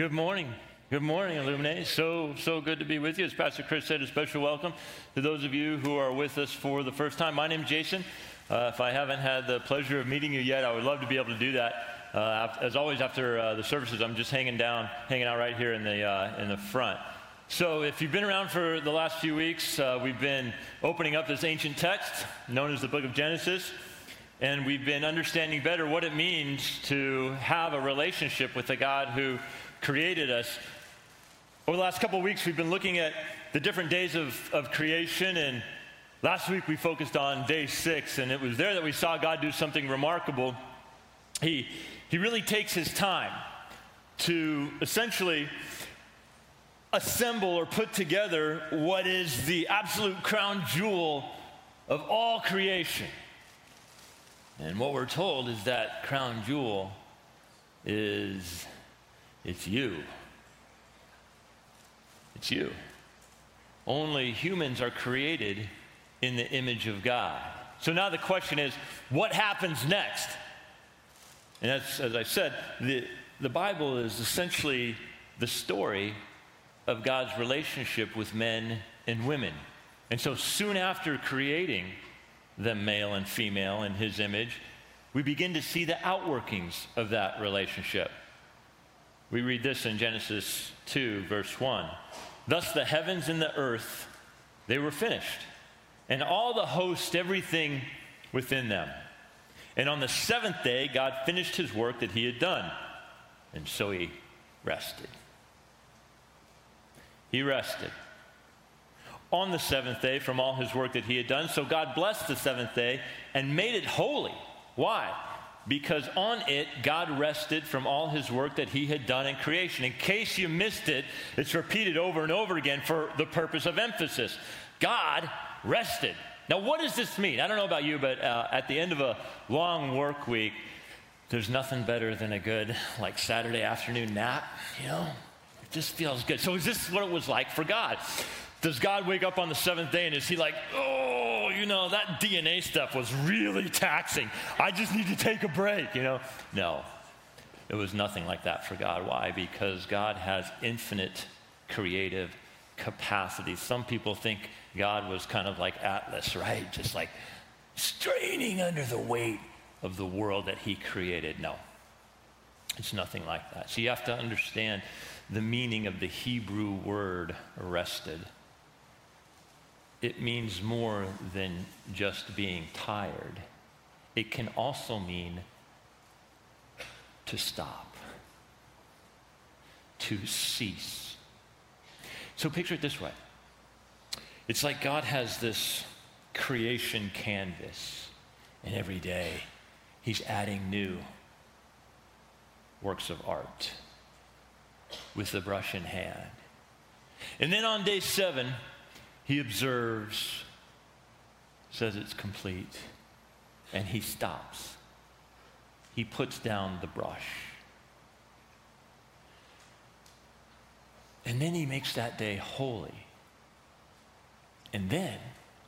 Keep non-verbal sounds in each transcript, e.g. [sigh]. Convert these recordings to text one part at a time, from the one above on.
Good morning. Good morning, Illuminate. So, so good to be with you. As Pastor Chris said, a special welcome to those of you who are with us for the first time. My name's Jason. Uh, if I haven't had the pleasure of meeting you yet, I would love to be able to do that. Uh, as always, after uh, the services, I'm just hanging down, hanging out right here in the, uh, in the front. So, if you've been around for the last few weeks, uh, we've been opening up this ancient text known as the book of Genesis and we've been understanding better what it means to have a relationship with the God who created us. Over the last couple of weeks, we've been looking at the different days of, of creation, and last week we focused on day six, and it was there that we saw God do something remarkable. He, he really takes his time to essentially assemble or put together what is the absolute crown jewel of all creation. And what we're told is that crown jewel is it's you. It's you. Only humans are created in the image of God. So now the question is what happens next? And as I said, the, the Bible is essentially the story of God's relationship with men and women. And so soon after creating them male and female in his image, we begin to see the outworkings of that relationship. We read this in Genesis 2, verse 1. Thus the heavens and the earth, they were finished, and all the host, everything within them. And on the seventh day, God finished his work that he had done, and so he rested. He rested on the seventh day from all his work that he had done. So God blessed the seventh day and made it holy. Why? Because on it, God rested from all his work that he had done in creation. In case you missed it, it's repeated over and over again for the purpose of emphasis. God rested. Now, what does this mean? I don't know about you, but uh, at the end of a long work week, there's nothing better than a good, like, Saturday afternoon nap, you know? It just feels good. So, is this what it was like for God? Does God wake up on the seventh day and is he like, oh, you know, that DNA stuff was really taxing. I just need to take a break, you know? No, it was nothing like that for God. Why? Because God has infinite creative capacity. Some people think God was kind of like Atlas, right? Just like straining under the weight of the world that he created. No, it's nothing like that. So you have to understand the meaning of the Hebrew word rested it means more than just being tired. It can also mean to stop, to cease. So picture it this way it's like God has this creation canvas, and every day He's adding new works of art with the brush in hand. And then on day seven, he observes, says it's complete, and he stops. He puts down the brush. And then he makes that day holy. And then,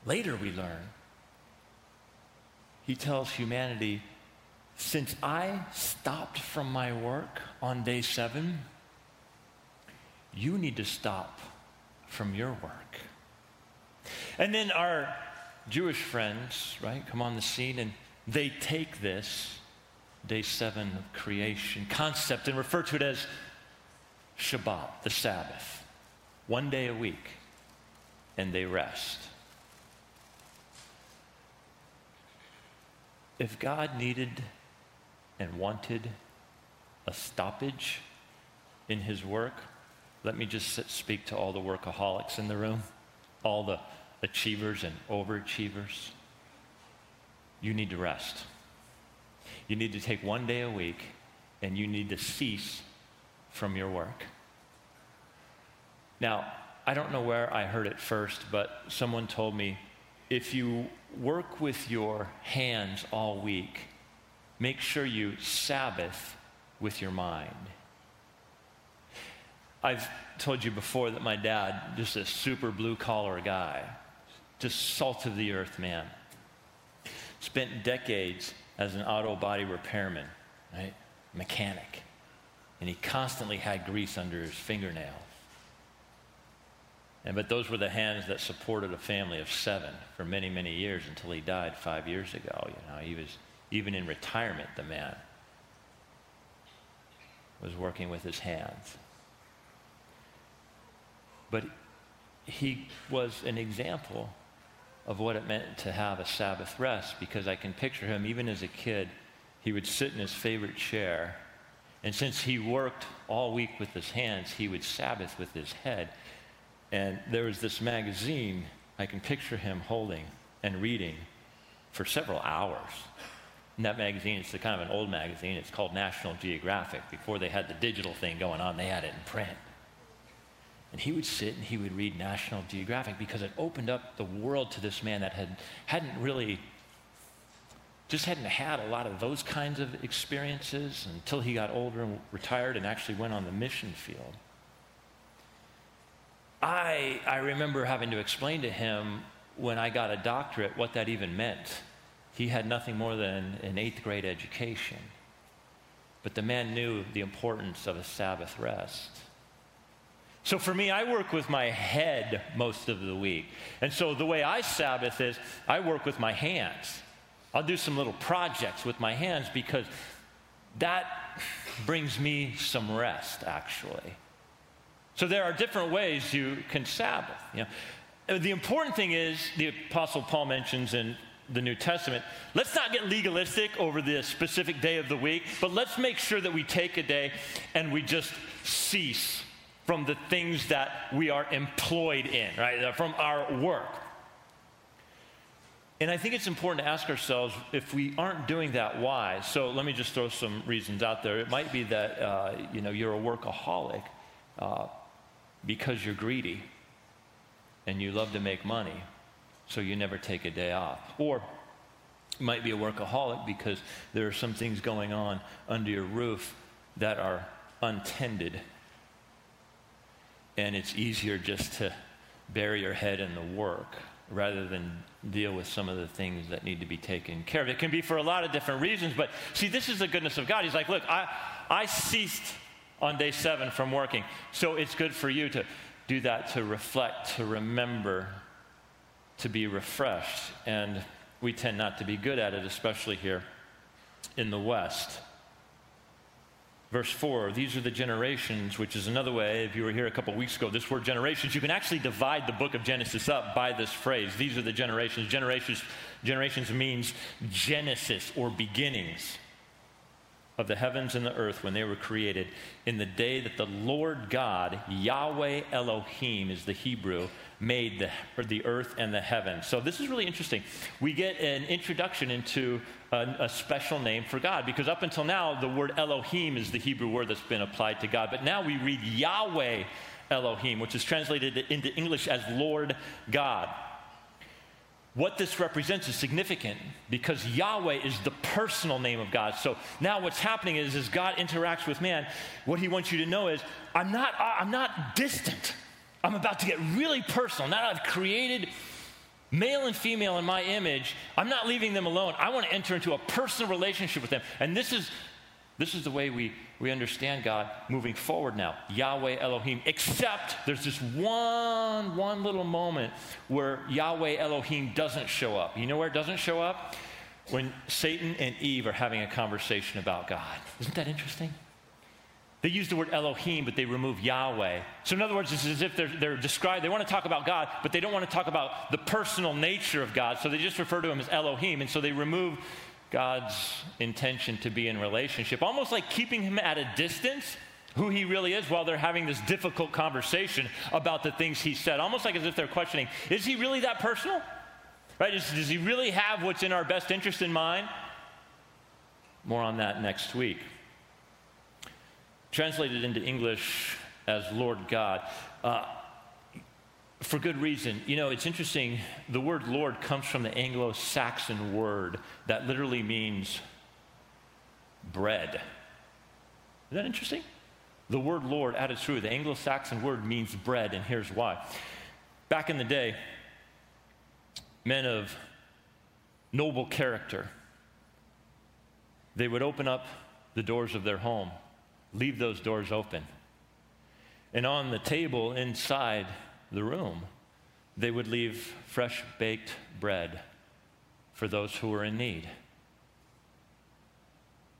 later we learn, he tells humanity, since I stopped from my work on day seven, you need to stop from your work. And then our Jewish friends, right, come on the scene and they take this day seven of creation concept and refer to it as Shabbat, the Sabbath, one day a week, and they rest. If God needed and wanted a stoppage in his work, let me just speak to all the workaholics in the room, all the achievers and overachievers, you need to rest. You need to take one day a week and you need to cease from your work. Now, I don't know where I heard it first, but someone told me if you work with your hands all week, make sure you Sabbath with your mind. I've told you before that my dad, just a super blue collar guy, just salt of the earth man. Spent decades as an auto body repairman, right? Mechanic. and he constantly had grease under his fingernails. And but those were the hands that supported a family of seven for many, many years until he died five years ago. You know, he was even in retirement, the man was working with his hands. But he was an example of what it meant to have a Sabbath rest because I can picture him, even as a kid, he would sit in his favorite chair. And since he worked all week with his hands, he would Sabbath with his head. And there was this magazine I can picture him holding and reading for several hours. In that magazine, is kind of an old magazine. It's called National Geographic. Before they had the digital thing going on, they had it in print. And he would sit and he would read National Geographic because it opened up the world to this man that had, hadn't really, just hadn't had a lot of those kinds of experiences until he got older and retired and actually went on the mission field. I, I remember having to explain to him when I got a doctorate what that even meant. He had nothing more than an eighth grade education. But the man knew the importance of a Sabbath rest. So for me, I work with my head most of the week. And so the way I Sabbath is I work with my hands. I'll do some little projects with my hands because that brings me some rest, actually. So there are different ways you can Sabbath. You know. The important thing is, the Apostle Paul mentions in the New Testament, let's not get legalistic over the specific day of the week, but let's make sure that we take a day and we just cease from the things that we are employed in, right? From our work. And I think it's important to ask ourselves if we aren't doing that, why? So let me just throw some reasons out there. It might be that uh, you know you're a workaholic. Uh, because you're greedy and you love to make money, so you never take a day off. Or you might be a workaholic because there are some things going on under your roof that are untended. And it's easier just to bury your head in the work rather than deal with some of the things that need to be taken care of. It can be for a lot of different reasons, but see, this is the goodness of God. He's like, look, I, I ceased on day seven from working. So it's good for you to do that, to reflect, to remember, to be refreshed. And we tend not to be good at it, especially here in the West. Verse 4, these are the generations, which is another way, if you were here a couple weeks ago, this word generations, you can actually divide the book of Genesis up by this phrase. These are the generations. Generations, generations means Genesis or beginnings of the heavens and the earth when they were created in the day that the Lord God, Yahweh Elohim is the Hebrew, made the, the earth and the heavens. So this is really interesting. We get an introduction into a, a special name for God because up until now, the word Elohim is the Hebrew word that's been applied to God. But now we read Yahweh Elohim, which is translated into English as Lord God. What this represents is significant because Yahweh is the personal name of God. So now what's happening is as God interacts with man, what he wants you to know is I'm not, I'm not distant. I'm about to get really personal. Now that I've created male and female in my image, I'm not leaving them alone. I want to enter into a personal relationship with them. And this is this is the way we, we understand God moving forward now. Yahweh Elohim. Except there's this one, one little moment where Yahweh Elohim doesn't show up. You know where it doesn't show up? When Satan and Eve are having a conversation about God. Isn't that interesting? They use the word Elohim, but they remove Yahweh. So, in other words, it's as if they're, they're described, they want to talk about God, but they don't want to talk about the personal nature of God. So, they just refer to him as Elohim. And so they remove God's intention to be in relationship, almost like keeping him at a distance, who he really is, while they're having this difficult conversation about the things he said. Almost like as if they're questioning, is he really that personal? Right? Does, does he really have what's in our best interest in mind? More on that next week. Translated into English as Lord God. Uh, for good reason. You know, it's interesting. The word Lord comes from the Anglo Saxon word that literally means bread. Is that interesting? The word Lord its root, the Anglo Saxon word means bread, and here's why. Back in the day, men of noble character, they would open up the doors of their home leave those doors open. And on the table inside the room, they would leave fresh baked bread for those who were in need.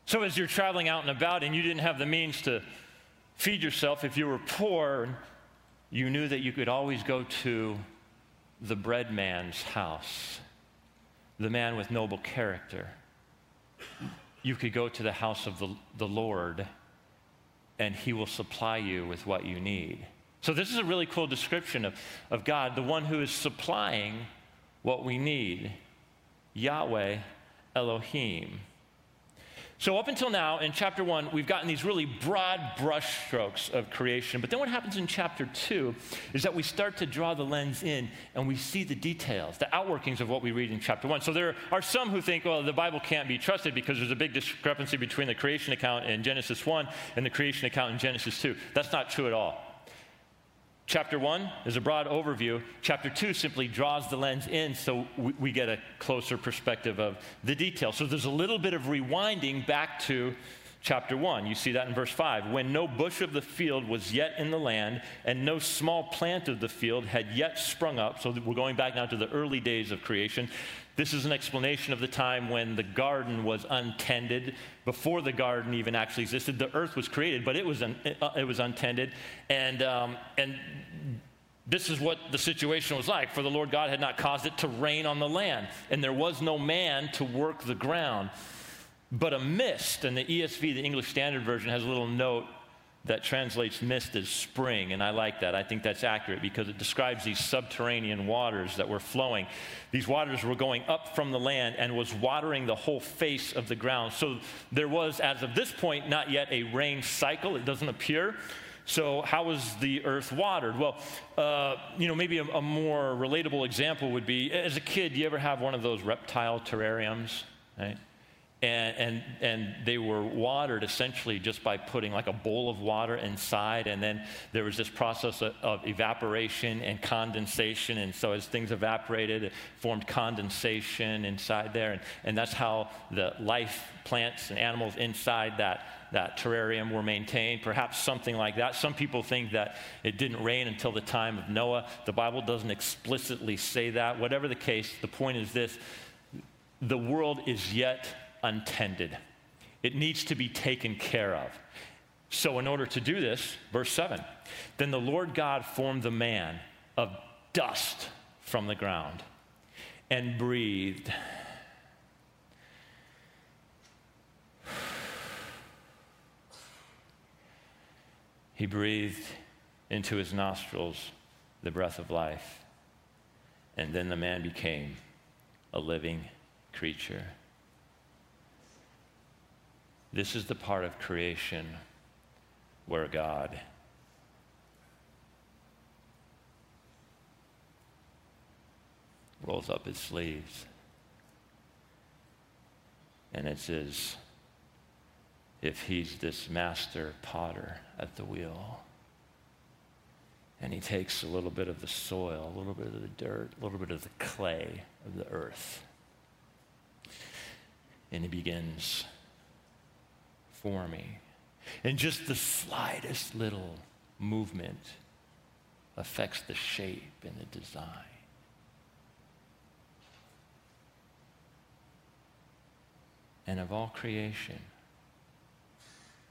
So, as you're traveling out and about and you didn't have the means to feed yourself, if you were poor, you knew that you could always go to the bread man's house, the man with noble character. You could go to the house of the, the Lord, and he will supply you with what you need. So, this is a really cool description of, of God, the one who is supplying what we need Yahweh Elohim. So, up until now, in chapter one, we've gotten these really broad brushstrokes of creation. But then what happens in chapter two is that we start to draw the lens in and we see the details, the outworkings of what we read in chapter one. So, there are some who think, well, the Bible can't be trusted because there's a big discrepancy between the creation account in Genesis 1 and the creation account in Genesis 2. That's not true at all. Chapter 1 is a broad overview. Chapter 2 simply draws the lens in so we, get a closer perspective of the details. So there's a little bit of rewinding back to chapter 1. You see that in verse 5. When no bush of the field was yet in the land, and no small plant of the field had yet sprung up. So we're going back now to the early days of creation. This is an explanation of the time when the garden was untended. Before the garden even actually existed, the earth was created, but it was, un, uh, it was untended. And, um, and this is what the situation was like. For the Lord God had not caused it to rain on the land, and there was no man to work the ground. But a mist, and the ESV, the English Standard Version, has a little note that translates mist as spring, and I like that. I think that's accurate because it describes these subterranean waters that were flowing. These waters were going up from the land and was watering the whole face of the ground. So there was, as of this point, not yet a rain cycle. It doesn't appear. So, how was the earth watered? Well, uh, you know, maybe a, a more relatable example would be as a kid, you ever have one of those reptile terrariums, right? And, and, and they were watered essentially just by putting like a bowl of water inside. And then there was this process of, of evaporation and condensation. And so as things evaporated, it formed condensation inside there. And, and that's how the life, plants, and animals inside that, that terrarium were maintained. Perhaps something like that. Some people think that it didn't rain until the time of Noah. The Bible doesn't explicitly say that. Whatever the case, the point is this the world is yet untended. It needs to be taken care of. So, in order to do this, verse 7 then the Lord God formed the man of dust from the ground and breathed. He breathed into his nostrils the breath of life, and then the man became a living creature. This is the part of creation where God rolls up his sleeves. And it says, if he's this master potter at the wheel, and he takes a little bit of the soil, a little bit of the dirt, a little bit of the clay of the earth, and he begins for me. And just the slightest little movement affects the shape and the design. And of all creation,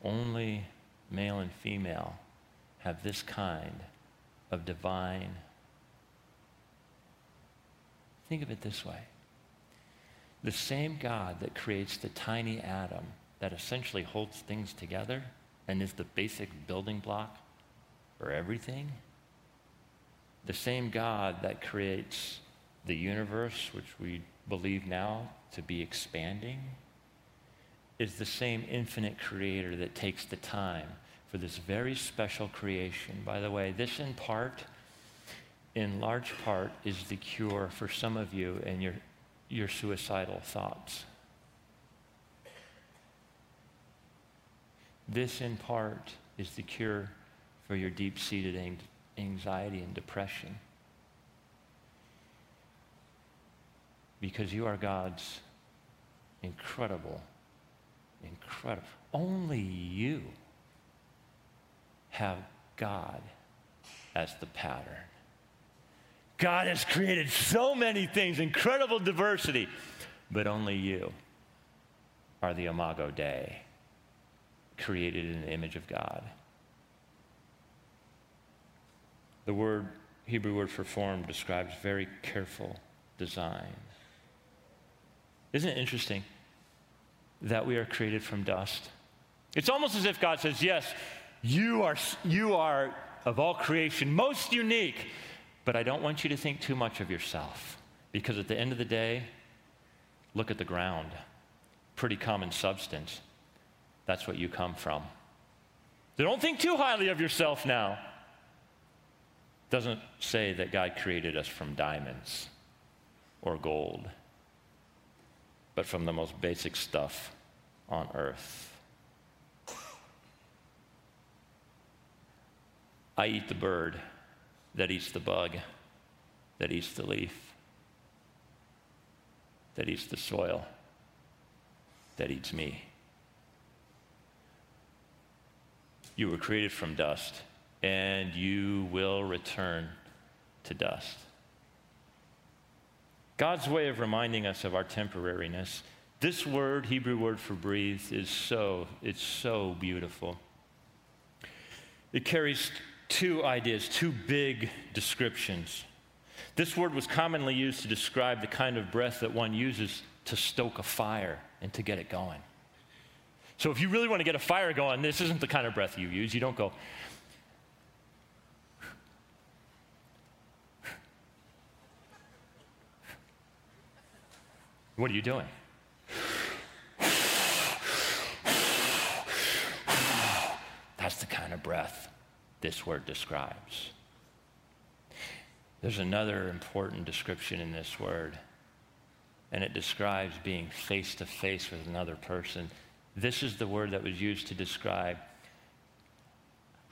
only male and female have this kind of divine. Think of it this way the same God that creates the tiny atom that essentially holds things together and is the basic building block for everything. The same God that creates the universe, which we believe now to be expanding, is the same infinite creator that takes the time for this very special creation. By the way, this in part, in large part, is the cure for some of you and your, your suicidal thoughts. This, in part, is the cure for your deep seated anxiety and depression. Because you are God's incredible, incredible, only you have God as the pattern. God has created so many things, incredible diversity, but only you are the Imago Dei, created in the image of God. The word, Hebrew word for form, describes very careful design. Isn't it interesting that we are created from dust? It's almost as if God says, Yes, you are, you are of all creation most unique, but I don't want you to think too much of yourself. Because at the end of the day, look at the ground. Pretty common substance. That's what you come from. So don't think too highly of yourself now. Doesn't say that God created us from diamonds or gold, but from the most basic stuff on earth. I eat the bird that eats the bug, that eats the leaf, that eats the soil, that eats me. You were created from dust, and you will return to dust. God's way of reminding us of our temporariness. This word, Hebrew word for breathe, is so, it's so beautiful. It carries two ideas, two big descriptions. This word was commonly used to describe the kind of breath that one uses to stoke a fire and to get it going. So, if you really want to get a fire going, this isn't the kind of breath you use. You don't go, What are you doing? That's the kind of breath this word describes. There's another important description in this word, and it describes being face to face with another person. This is the word that was used to describe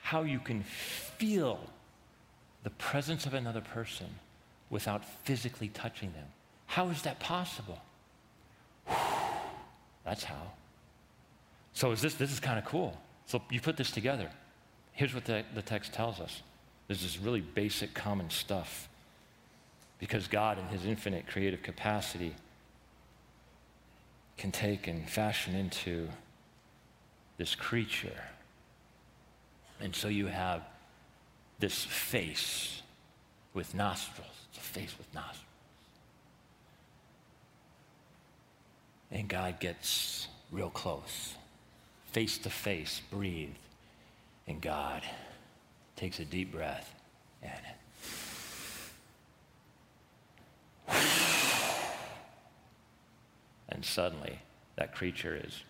how you can feel the presence of another person without physically touching them. How is that possible? [sighs] That's how. So is this this is kind of cool. So you put this together. Here's what the, the text tells us this is really basic, common stuff. Because God, in His infinite creative capacity, can take and fashion into this creature. And so you have this face with nostrils. It's a face with nostrils. And God gets real close, face to face, breathe and God takes a deep breath and and suddenly that creature is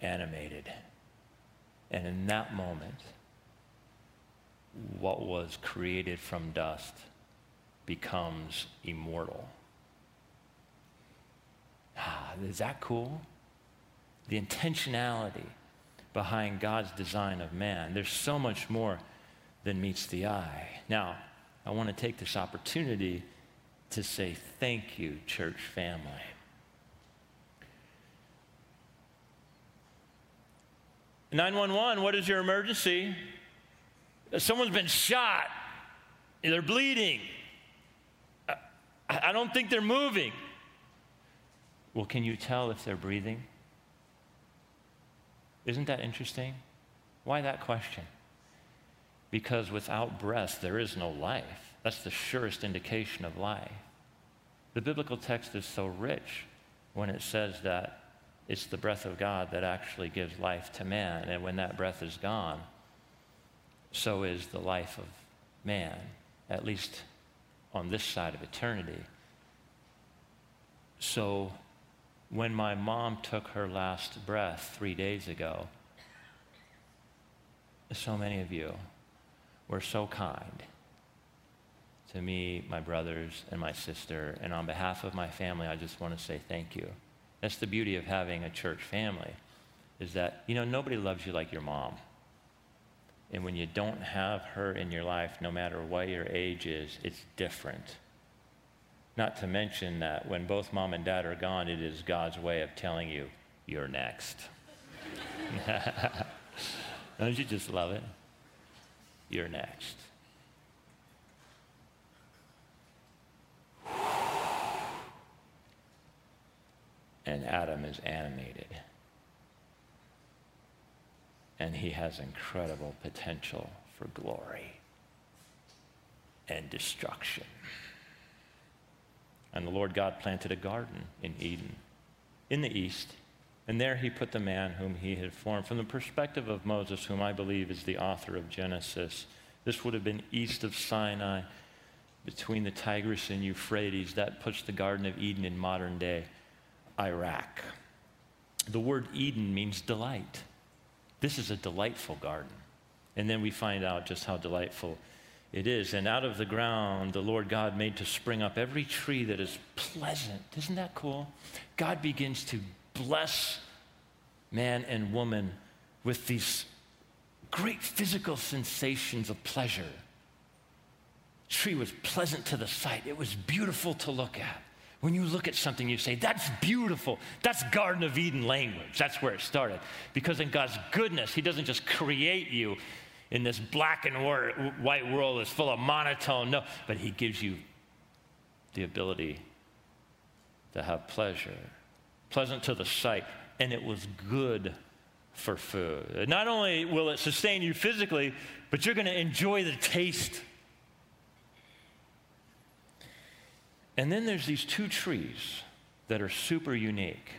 animated. And in that moment, what was created from dust becomes immortal. Ah, is that cool? The intentionality behind God's design of man. There's so much more than meets the eye. Now, I want to take this opportunity to say thank you, church family. Nine one one. What is your emergency? Someone's been shot. They're bleeding. I don't think they're moving. Well, can you tell if they're breathing? Isn't that interesting? Why that question? Because without breath, there is no life. That's the surest indication of life. The biblical text is so rich when it says that it's the breath of God that actually gives life to man. And when that breath is gone, so is the life of man, at least on this side of eternity. So when my mom took her last breath three days ago, so many of you were so kind to me, my brothers, and my sister. And on behalf of my family, I just want to say thank you. That's the beauty of having a church family, is that, you know, nobody loves you like your mom. And when you don't have her in your life, no matter what your age is, it's different. Not to mention that when both mom and dad are gone, it is God's way of telling you, you're next. [laughs] Don't you just love it? You're next. And Adam is animated. And he has incredible potential for glory and destruction. And the Lord God planted a garden in Eden, in the east, and there he put the man whom he had formed. From the perspective of Moses, whom I believe is the author of Genesis, this would have been east of Sinai, between the Tigris and Euphrates. That puts the Garden of Eden in modern day Iraq. The word Eden means delight. This is a delightful garden. And then we find out just how delightful it is. And out of the ground, the Lord God made to spring up every tree that is pleasant. Isn't that cool? God begins to bless man and woman with these great physical sensations of pleasure. Tree was pleasant to the sight, it was beautiful to look at. When you look at something, you say, That's beautiful. That's Garden of Eden language. That's where it started. Because in God's goodness, He doesn't just create you in this black and white world that's full of monotone. No, but He gives you the ability to have pleasure, pleasant to the sight, and it was good for food. Not only will it sustain you physically, but you're going to enjoy the taste And then there's these two trees that are super unique.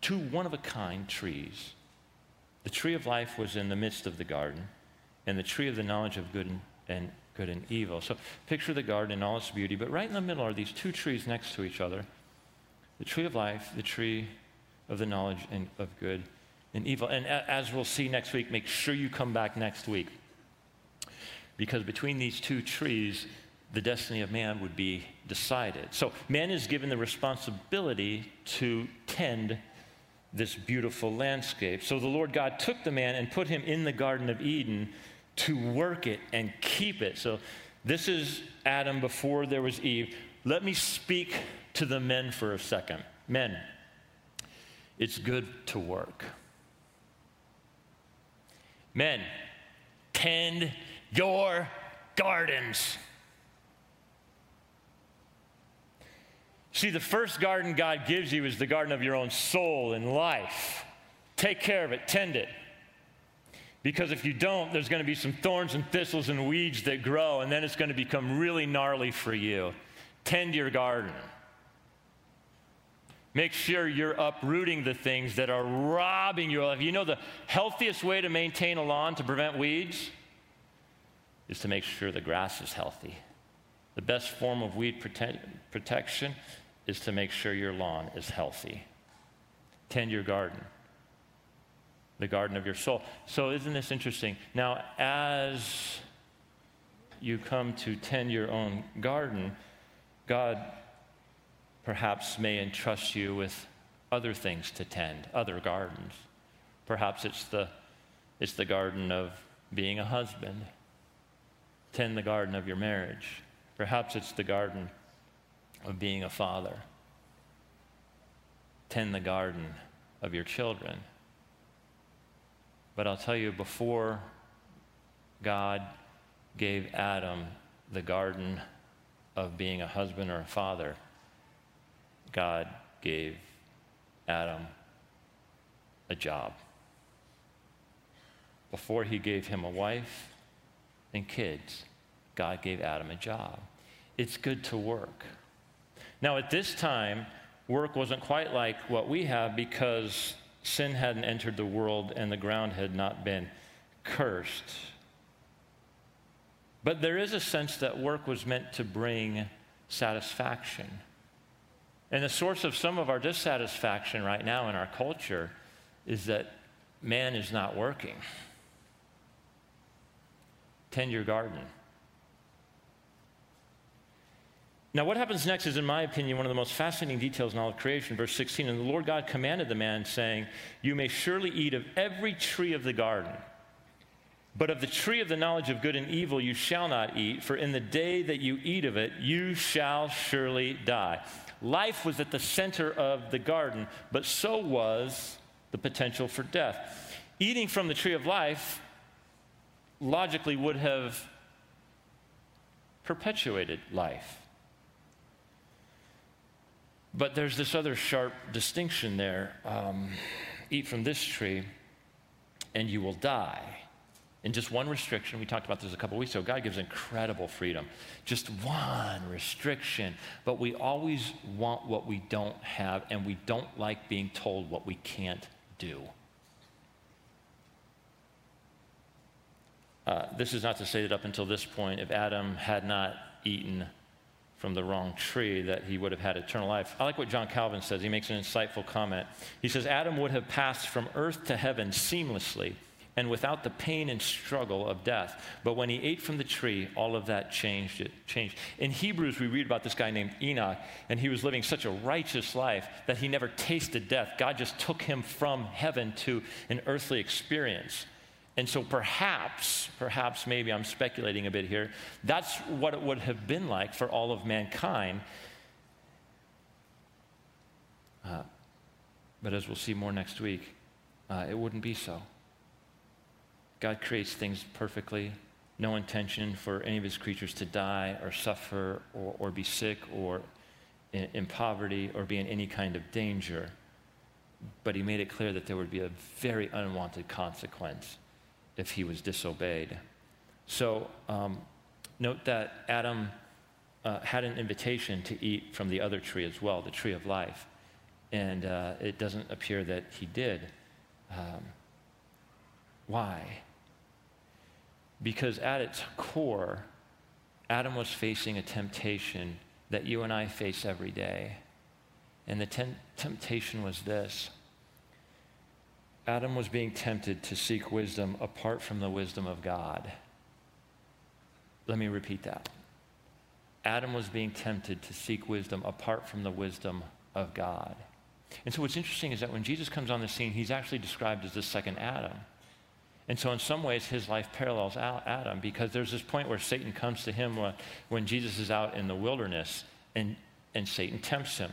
Two one of a kind trees. The tree of life was in the midst of the garden, and the tree of the knowledge of good and, and good and evil. So picture the garden in all its beauty, but right in the middle are these two trees next to each other. The tree of life, the tree of the knowledge and of good and evil. And as we'll see next week, make sure you come back next week. Because between these two trees, the destiny of man would be decided. So, man is given the responsibility to tend this beautiful landscape. So, the Lord God took the man and put him in the Garden of Eden to work it and keep it. So, this is Adam before there was Eve. Let me speak to the men for a second. Men, it's good to work. Men, tend your gardens. See, the first garden God gives you is the garden of your own soul and life. Take care of it, tend it. Because if you don't, there's going to be some thorns and thistles and weeds that grow, and then it's going to become really gnarly for you. Tend your garden. Make sure you're uprooting the things that are robbing your life. You know, the healthiest way to maintain a lawn to prevent weeds is to make sure the grass is healthy. The best form of weed prote- protection is to make sure your lawn is healthy. Tend your garden, the garden of your soul. So, isn't this interesting? Now, as you come to tend your own garden, God perhaps may entrust you with other things to tend, other gardens. Perhaps it's the, it's the garden of being a husband. Tend the garden of your marriage. Perhaps it's the garden of being a father. Tend the garden of your children. But I'll tell you, before God gave Adam the garden of being a husband or a father, God gave Adam a job. Before he gave him a wife and kids, God gave Adam a job. It's good to work. Now, at this time, work wasn't quite like what we have because sin hadn't entered the world and the ground had not been cursed. But there is a sense that work was meant to bring satisfaction. And the source of some of our dissatisfaction right now in our culture is that man is not working. Tend your garden. Now, what happens next is, in my opinion, one of the most fascinating details in all of creation. Verse 16 And the Lord God commanded the man, saying, You may surely eat of every tree of the garden, but of the tree of the knowledge of good and evil you shall not eat, for in the day that you eat of it, you shall surely die. Life was at the center of the garden, but so was the potential for death. eating from the tree of life logically would have perpetuated life. But there's this other sharp distinction there um, eat from this tree, and you will die. And just one restriction, we talked about this a couple weeks ago. God gives incredible freedom. Just one restriction. But we always want what we don't have, and we don't like being told what we can't do. Uh, this is not to say that up until this point, if Adam had not eaten from the wrong tree, that he would have had eternal life. I like what John Calvin says. He makes an insightful comment. He says, Adam would have passed from earth to heaven seamlessly and without the pain and struggle of death. But when he ate from the tree, all of that changed. It changed. In Hebrews, we read about this guy named Enoch, and he was living such a righteous life that he never tasted death. God just took him from heaven to an earthly experience. And so perhaps, perhaps maybe I'm speculating a bit here, that's what it would have been like for all of mankind. Uh, but as we'll see more next week, uh, it wouldn't be so. God creates things perfectly, no intention for any of his creatures to die or suffer or, or be sick or in, in poverty or be in any kind of danger. But he made it clear that there would be a very unwanted consequence if he was disobeyed. So um, note that Adam uh, had an invitation to eat from the other tree as well, the tree of life. And uh, it doesn't appear that he did. Um, why? Because at its core, Adam was facing a temptation that you and I face every day. And the ten- temptation was this Adam was being tempted to seek wisdom apart from the wisdom of God. Let me repeat that. Adam was being tempted to seek wisdom apart from the wisdom of God. And so, what's interesting is that when Jesus comes on the scene, he's actually described as the second Adam. And so, in some ways, his life parallels Adam because there's this point where Satan comes to him when, Jesus is out in the wilderness and, and Satan tempts him.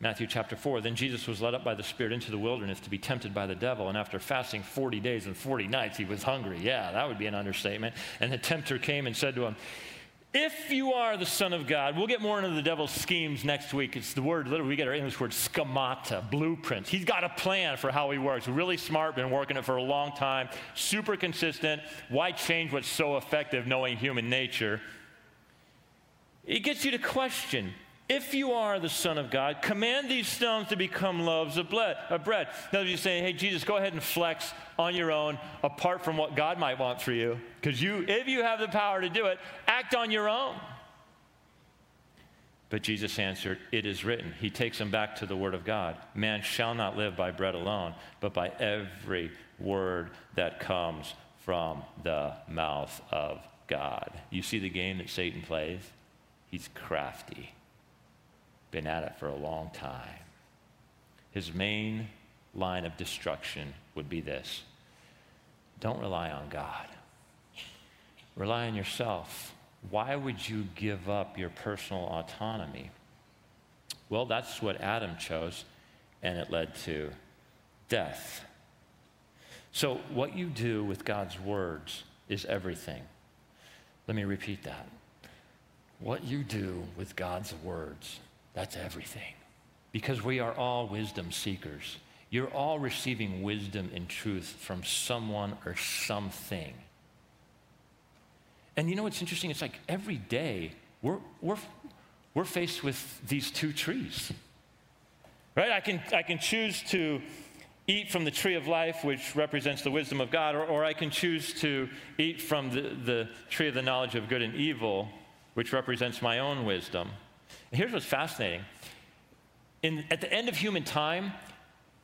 Matthew chapter 4. Then Jesus was led up by the Spirit into the wilderness to be tempted by the devil. And after fasting 40 days and 40 nights, he was hungry. Yeah, that would be an understatement. And the tempter came and said to him, if you are the Son of God, we'll get more into the devil's schemes next week. It's the word, literally, we get our English word schemata, blueprint. He's got a plan for how he works. Really smart, been working it for a long time, super consistent. Why change what's so effective knowing human nature? It gets you to question if you are the Son of God, command these stones to become loaves of uh, bread. Now, you're saying, hey, Jesus, go ahead and flex on your own apart from what God might want for you. Because you, if you have the power to do it, act on your own. But Jesus answered, It is written. He takes them back to the Word of God. Man shall not live by bread alone, but by every word that comes from the mouth of God. You see the game that Satan plays? He's crafty been at it for a long time. His main line of destruction would be this don't rely on God, rely on yourself. Why would you give up your personal autonomy? Well, that's what Adam chose, and it led to death. So, what you do with God's words is everything. Let me repeat that. What you do with God's words that's everything. Because we are all wisdom seekers. You're all receiving wisdom and truth from someone or something. And you know what's interesting? It's like every day we're, we're, we're faced with these two trees. Right? I can, I can choose to eat from the tree of life, which represents the wisdom of God, or, or I can choose to eat from the, the tree of the knowledge of good and evil, which represents my own wisdom. And here's what's fascinating. In, at the end of human time,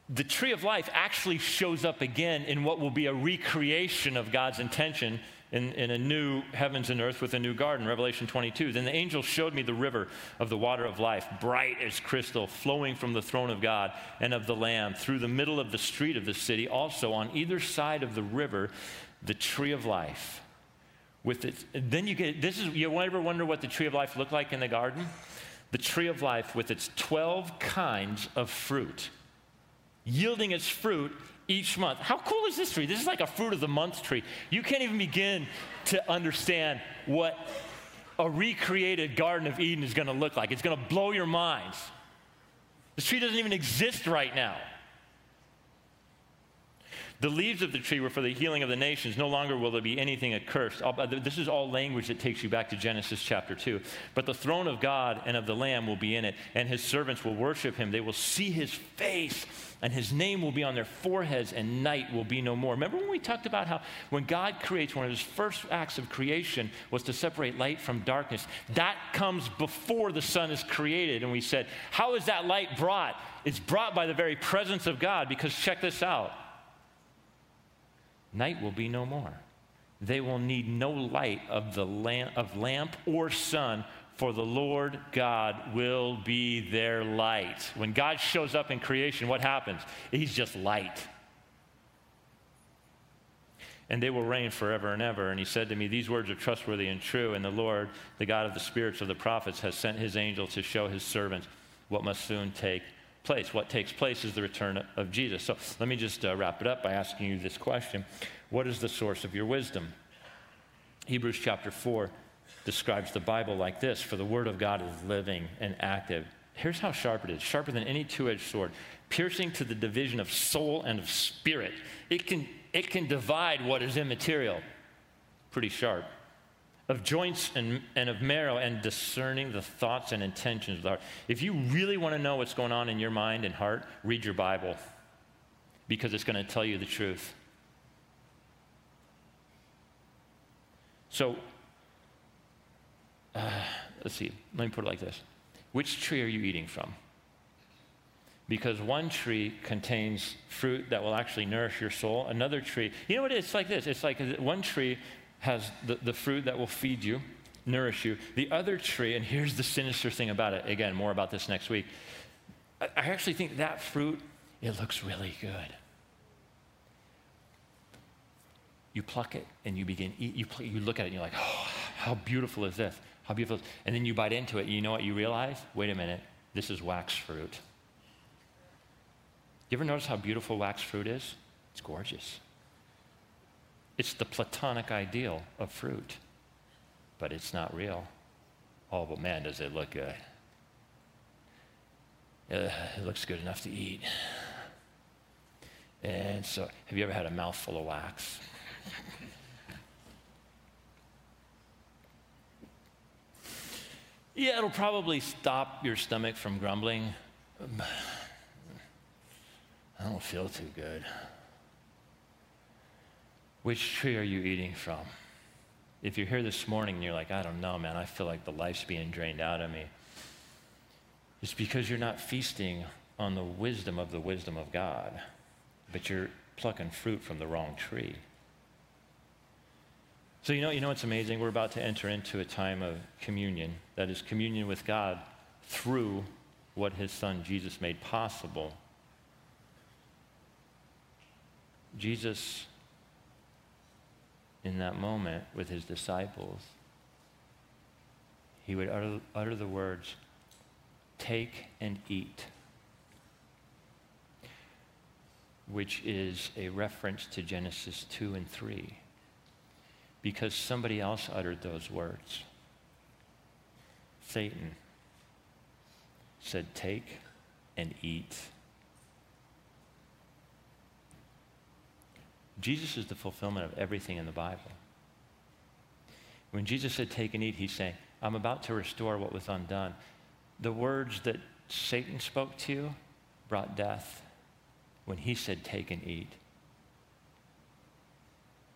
the tree of life actually shows up again in what will be a recreation of God's intention in, in, a new heavens and earth with a new garden, Revelation 22. Then the angel showed me the river of the water of life, bright as crystal, flowing from the throne of God and of the Lamb through the middle of the street of the city. Also, on either side of the river, the tree of life. With its, then you get this is you ever wonder what the tree of life looked like in the garden? The tree of life with its 12 kinds of fruit, yielding its fruit each month. How cool is this tree? This is like a fruit of the month tree. You can't even begin to understand what a recreated Garden of Eden is going to look like. It's going to blow your minds. This tree doesn't even exist right now. The leaves of the tree were for the healing of the nations. No longer will there be anything accursed. Uh, this is all language that takes you back to Genesis chapter 2. But the throne of God and of the Lamb will be in it, and his servants will worship him. They will see his face, and his name will be on their foreheads, and night will be no more. Remember when we talked about how when God creates, one of his first acts of creation was to separate light from darkness? That comes before the sun is created. And we said, How is that light brought? It's brought by the very presence of God, because check this out night will be no more. They will need no light of the lamp, of lamp or sun, for the Lord God will be their light. When God shows up in creation, what happens? He's just light. And they will reign forever and ever. And he said to me, These words are trustworthy and true. And the Lord, the God of the spirits of the prophets, has sent his angel to show his servants what must soon take place. What takes place is the return of Jesus. So let me just uh, wrap it up by asking you this question What is the source of your wisdom? Hebrews chapter 4 describes the Bible like this For the word of God is living and active. Here's how sharp it is sharper than any two edged sword, piercing to the division of soul and of spirit. It can, it can divide what is immaterial. Pretty sharp of joints and, and of marrow and discerning the thoughts and intentions of the heart. If you really want to know what's going on in your mind and heart, read your Bible because it's going to tell you the truth. So, uh, let's see, let me put it like this Which tree are you eating from? Because one tree contains fruit that will actually nourish your soul. Another tree, you know what? It's like this. It's like one tree has the, the fruit that will feed you, nourish you. The other tree, and here's the sinister thing about it again, more about this next week. I, actually think that fruit, it looks really good. You pluck it and you begin eat. You, you look at it and you're like, oh, how beautiful is this? How beautiful. And then you bite into it. And you know what you realize? Wait a minute, this is wax fruit. You ever notice how beautiful wax fruit is? It's gorgeous. It's the platonic ideal of fruit, but it's not real. Oh, but man, does it look good. Uh, it looks good enough to eat. And so, have you ever had a mouthful of wax? yeah, it'll probably stop your stomach from grumbling. I don't feel too good. Which tree are you eating from? If you're here this morning and you're like, I don't know, man, I feel like the life's being drained out of me, it's because you're not feasting on the wisdom of the wisdom of God, but you're plucking fruit from the wrong tree. So, you know, you know what's amazing? We're about to enter into a time of communion. That is communion with God through what his son Jesus made possible. Jesus in that moment with his disciples, he would utter, utter the words, Take and eat, which is a reference to Genesis 2 and 3, because somebody else uttered those words. Satan said, Take and eat. Jesus is the fulfillment of everything in the Bible. When Jesus said, Take and eat, he's saying, I'm about to restore what was undone. The words that Satan spoke to you brought death when he said, Take and eat.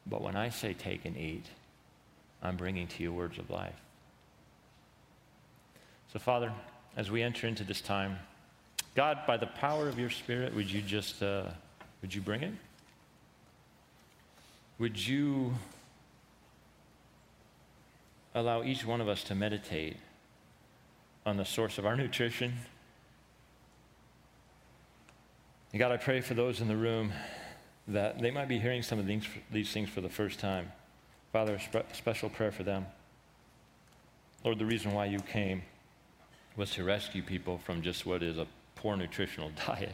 But when I say, Take and eat, I'm bringing to you words of life. So, Father, as we enter into this time, God, by the power of your Spirit, would you just, uh, would you bring it? Would you allow each one of us to meditate on the source of our nutrition? And God, I pray for those in the room that they might be hearing some of these, things for the first time. Father, a spe- special prayer for them. Lord, the reason why you came was to rescue people from just what is a poor nutritional [laughs] diet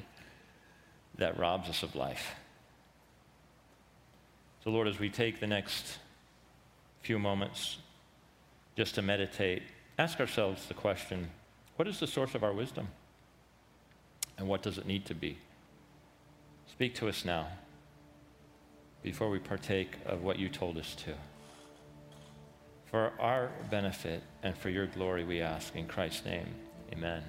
that robs us of life. So, Lord, as we take the next few moments just to meditate, ask ourselves the question what is the source of our wisdom? And what does it need to be? Speak to us now before we partake of what you told us to. For our benefit and for your glory, we ask in Christ's name. Amen.